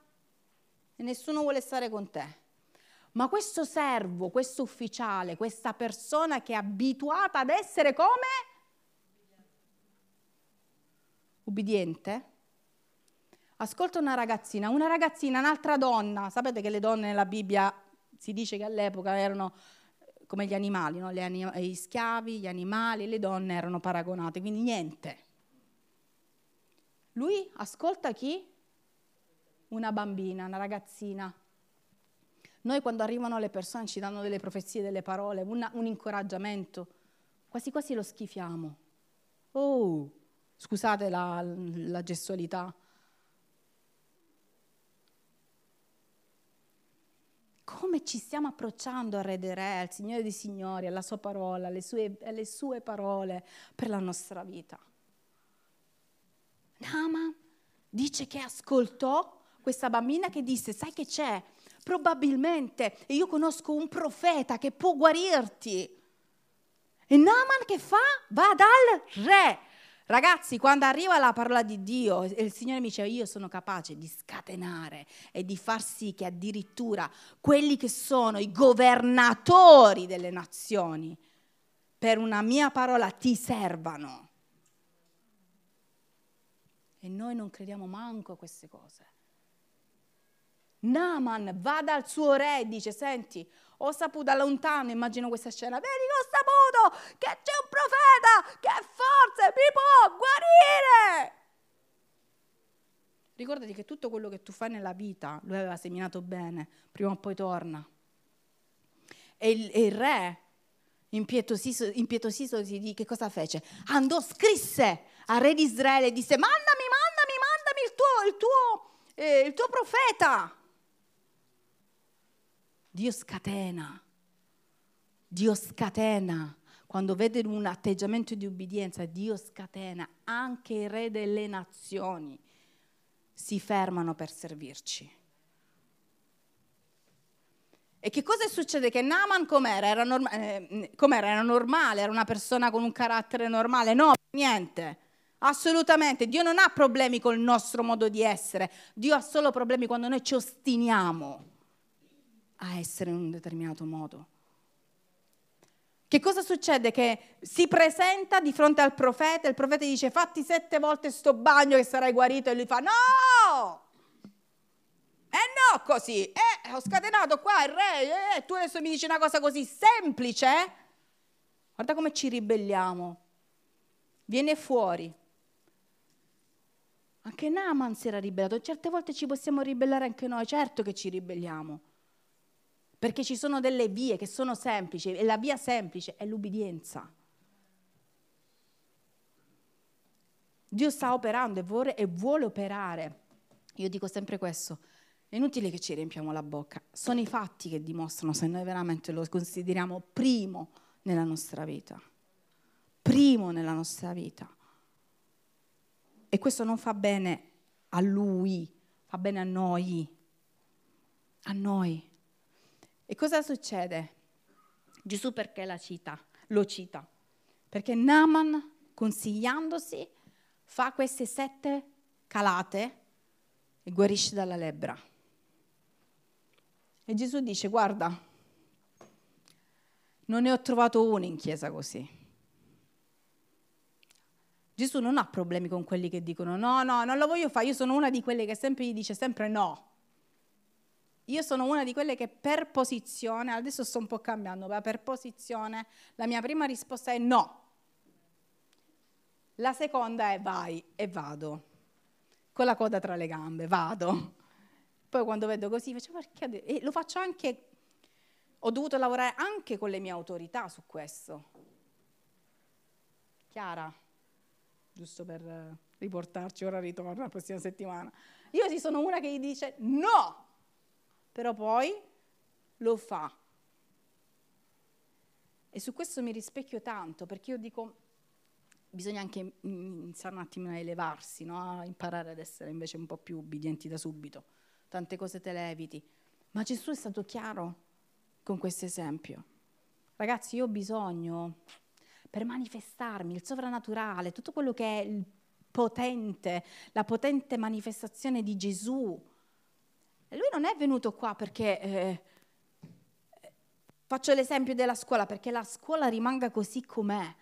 e nessuno vuole stare con te. Ma questo servo, questo ufficiale, questa persona che è abituata ad essere come? Ubbidiente? Ascolta una ragazzina, una ragazzina, un'altra donna. Sapete che le donne nella Bibbia si dice che all'epoca erano come gli animali, no? anim- gli schiavi, gli animali, le donne erano paragonate, quindi niente. Lui ascolta chi? Una bambina, una ragazzina. Noi quando arrivano le persone ci danno delle profezie, delle parole, una, un incoraggiamento, quasi quasi lo schifiamo. Oh, scusate la, la gestualità. Come ci stiamo approcciando al Re dei Re, al Signore dei Signori, alla Sua parola, alle sue, alle sue parole per la nostra vita? Nama dice che ascoltò questa bambina che disse, sai che c'è? Probabilmente, e io conosco un profeta che può guarirti. E Naaman che fa? Va dal re. Ragazzi, quando arriva la parola di Dio, il Signore mi dice, io sono capace di scatenare e di far sì che addirittura quelli che sono i governatori delle nazioni, per una mia parola ti servano. E noi non crediamo manco a queste cose. Naaman va dal suo re e dice, senti, ho saputo da lontano, immagino questa scena, vedi che ho saputo che c'è un profeta che forse mi può guarire. Ricordati che tutto quello che tu fai nella vita, lui aveva seminato bene, prima o poi torna. E il, e il re, impietosito, impietositosi di che cosa fece? Andò, scrisse al re di Israele e disse, mandami, mandami, mandami il tuo, il tuo, eh, il tuo profeta. Dio scatena, Dio scatena. Quando vede un atteggiamento di ubbidienza, Dio scatena anche i re delle nazioni si fermano per servirci. E che cosa succede? Che Naaman com'era? Era, norma- eh, com'era? era normale, era una persona con un carattere normale? No, niente. Assolutamente. Dio non ha problemi col nostro modo di essere. Dio ha solo problemi quando noi ci ostiniamo a essere in un determinato modo. Che cosa succede? Che si presenta di fronte al profeta, il profeta dice fatti sette volte sto bagno che sarai guarito e lui fa no! E eh no così, eh, ho scatenato qua il re, eh, tu adesso mi dici una cosa così semplice? Guarda come ci ribelliamo. Viene fuori. Anche Naaman si era ribellato, certe volte ci possiamo ribellare anche noi, certo che ci ribelliamo perché ci sono delle vie che sono semplici e la via semplice è l'ubbidienza. Dio sta operando e vuole, e vuole operare. Io dico sempre questo, è inutile che ci riempiamo la bocca, sono i fatti che dimostrano se noi veramente lo consideriamo primo nella nostra vita, primo nella nostra vita. E questo non fa bene a lui, fa bene a noi, a noi. E cosa succede? Gesù perché la cita? Lo cita. Perché Naaman, consigliandosi, fa queste sette calate e guarisce dalla lebbra. E Gesù dice, guarda, non ne ho trovato uno in chiesa così. Gesù non ha problemi con quelli che dicono no, no, non lo voglio fare, io sono una di quelle che sempre gli dice sempre no. Io sono una di quelle che per posizione, adesso sto un po' cambiando, ma per posizione la mia prima risposta è no. La seconda è vai e vado, con la coda tra le gambe, vado. Poi quando vedo così faccio perché? E lo faccio anche, ho dovuto lavorare anche con le mie autorità su questo. Chiara, giusto per riportarci, ora ritorno la prossima settimana. Io sì sono una che gli dice no, però poi lo fa. E su questo mi rispecchio tanto, perché io dico, bisogna anche iniziare un attimo a elevarsi, no? a imparare ad essere invece un po' più ubbidienti da subito. Tante cose te le eviti. Ma Gesù è stato chiaro con questo esempio. Ragazzi, io ho bisogno, per manifestarmi, il sovrannaturale, tutto quello che è il potente, la potente manifestazione di Gesù, non è venuto qua perché, eh, faccio l'esempio della scuola, perché la scuola rimanga così com'è.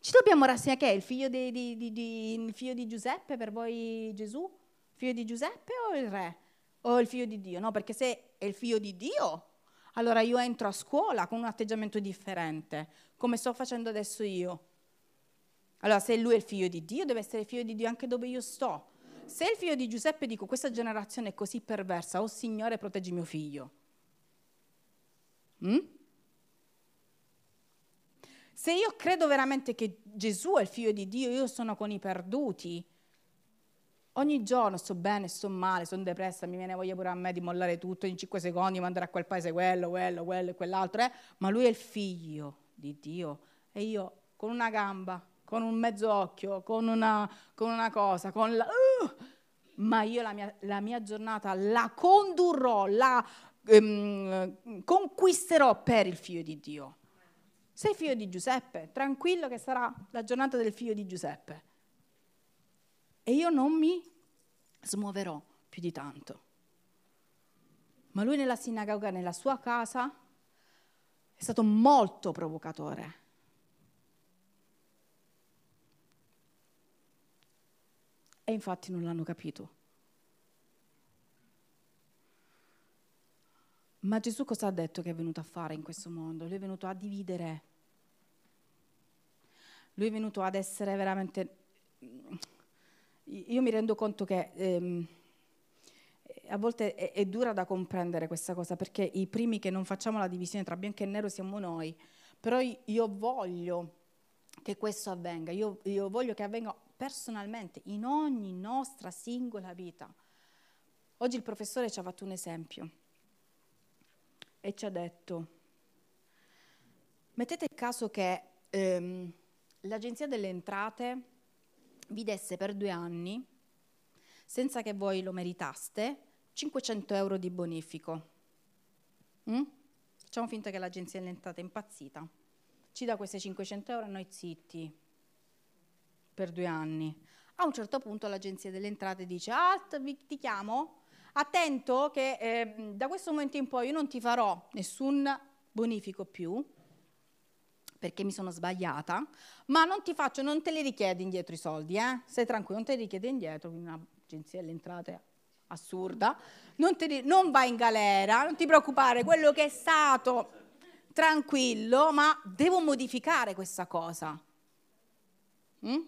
Ci dobbiamo rassegnare il figlio di, di, di, il figlio di Giuseppe per voi Gesù? Figlio di Giuseppe o il re? O il figlio di Dio? No, perché se è il figlio di Dio, allora io entro a scuola con un atteggiamento differente, come sto facendo adesso io. Allora, se lui è il figlio di Dio, deve essere figlio di Dio anche dove io sto. Se il figlio di Giuseppe dico questa generazione è così perversa, oh Signore proteggi mio figlio. Mm? Se io credo veramente che Gesù è il figlio di Dio, io sono con i perduti. Ogni giorno sto bene, sto male, sono depressa, mi viene voglia pure a me di mollare tutto in 5 secondi, mandare a quel paese quello, quello, quello e quell'altro, eh? ma lui è il figlio di Dio e io con una gamba con un mezzo occhio, con una, con una cosa, con la... Uh, ma io la mia, la mia, giornata la condurrò, la um, conquisterò per il figlio di Dio. Sei figlio di Giuseppe, tranquillo che sarà la giornata del figlio di Giuseppe. E io non mi smuoverò più di tanto. Ma lui nella sinagoga, nella sua casa, è stato molto provocatore. E infatti non l'hanno capito. Ma Gesù cosa ha detto che è venuto a fare in questo mondo? Lui è venuto a dividere. Lui è venuto ad essere veramente... Io mi rendo conto che ehm, a volte è, è, dura da comprendere questa cosa, perché i primi che non facciamo la divisione tra bianco e nero siamo noi. Però io voglio che questo avvenga, io, io voglio che avvenga personalmente in ogni nostra singola vita. Oggi il professore ci ha fatto un esempio e ci ha detto, mettete il caso che ehm, l'Agenzia delle Entrate vi desse per due anni, senza che voi lo meritaste, 500 euro di bonifico. Mm? Facciamo finta che l'Agenzia delle Entrate è impazzita. Ci dà questi 500 euro a noi zitti per due anni. A un certo punto l'Agenzia delle Entrate dice, alt, ti chiamo, attento che eh, da questo momento in poi io non ti farò nessun bonifico più, perché mi sono sbagliata, ma non ti faccio, non te li richiedi indietro i soldi, eh? Stai tranquillo, non te li richiedi indietro, quindi un'agenzia delle entrate assurda, non, te, non vai in galera, non ti preoccupare, quello che è stato, tranquillo, ma devo modificare questa cosa. Mm?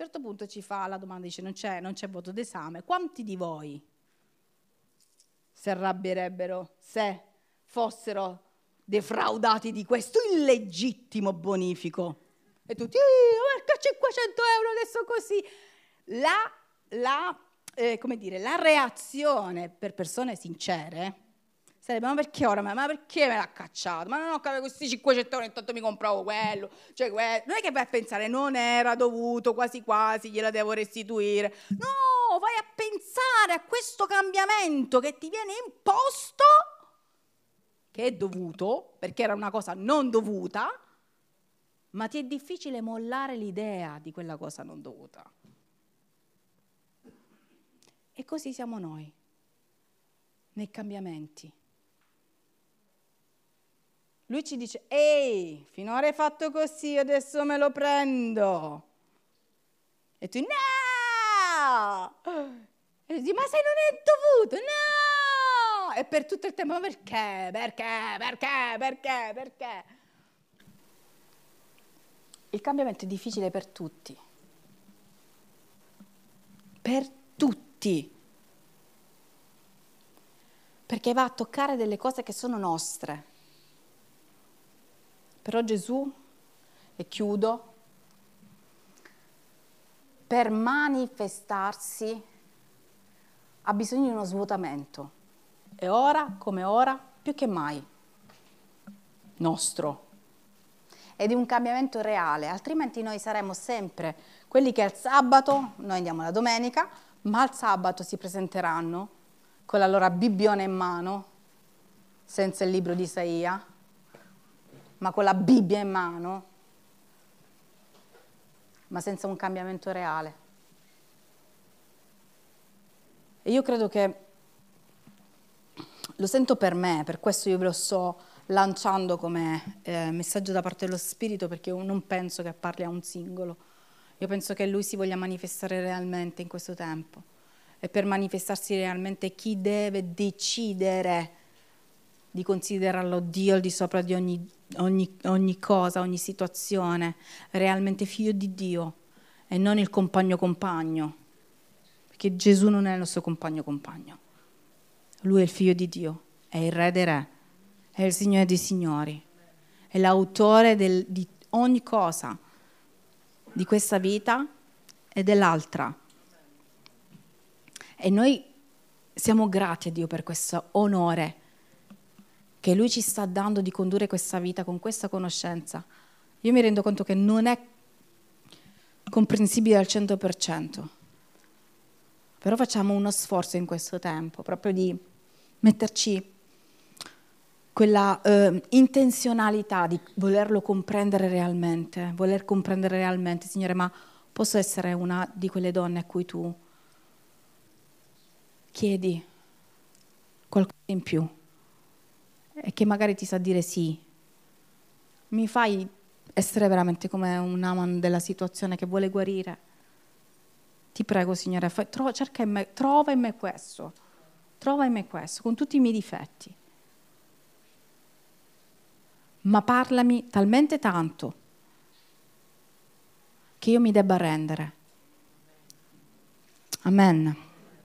Un certo punto ci fa la domanda, dice non c'è, non c'è voto d'esame, quanti di voi si arrabbierebbero se fossero defraudati di questo illegittimo bonifico. E tutti, perché 500 euro adesso così? La, la, eh, dire, la reazione per persone sincere sarebbe, ma perché ora? Ma perché me l'ha cacciato? Ma non ho capito questi 500 euro, intanto mi compravo quello. Cioè, quello. Non è che vai a pensare, non era dovuto, quasi quasi, gliela devo restituire. No, vai a pensare a questo cambiamento che ti viene imposto che è dovuto, perché era una cosa non dovuta, ma ti è difficile mollare l'idea di quella cosa non dovuta. E così siamo noi, nei cambiamenti. Lui ci dice, ehi, finora hai fatto così, adesso me lo prendo. E tu, no! E tu dici, ma se non è dovuto, no! e per tutto il tempo, ma perché? Perché? Perché? Perché? Perché? Il cambiamento è difficile per tutti. Per tutti. Perché va a toccare delle cose che sono nostre. Però Gesù, e chiudo, per manifestarsi ha bisogno di uno svuotamento. E ora come ora più che mai nostro. Ed di un cambiamento reale, altrimenti noi saremo sempre quelli che al sabato, noi andiamo la domenica, ma al sabato si presenteranno con la loro Biblione in mano, senza il libro di Isaia, ma con la Bibbia in mano, ma senza un cambiamento reale. E io credo che lo sento per me, per questo io ve lo sto lanciando come eh, messaggio da parte dello Spirito, perché io non penso che parli a un singolo. Io penso che Lui si voglia manifestare realmente in questo tempo. E per manifestarsi realmente chi deve decidere di considerarlo Dio al di sopra di ogni, ogni, ogni cosa, ogni situazione, realmente figlio di Dio e non il compagno compagno, perché Gesù non è il nostro compagno compagno. Lui è il figlio di Dio, è il re dei re, è il Signore dei signori, è l'autore del, di ogni cosa, di questa vita e dell'altra. E noi siamo grati a Dio per questo onore che Lui ci sta dando di condurre questa vita con questa conoscenza. Io mi rendo conto che non è comprensibile al 100%, però facciamo uno sforzo in questo tempo proprio di metterci quella eh, intenzionalità di volerlo comprendere realmente, voler comprendere realmente, Signore, ma posso essere una di quelle donne a cui tu chiedi qualcosa in più e che magari ti sa dire sì. Mi fai essere veramente come un aman della situazione che vuole guarire. Ti prego, Signore, fai, trova, in me, trova in me questo. Trova in me questo, con tutti i miei difetti. ma parlami talmente tanto che io mi debba arrendere. Amen.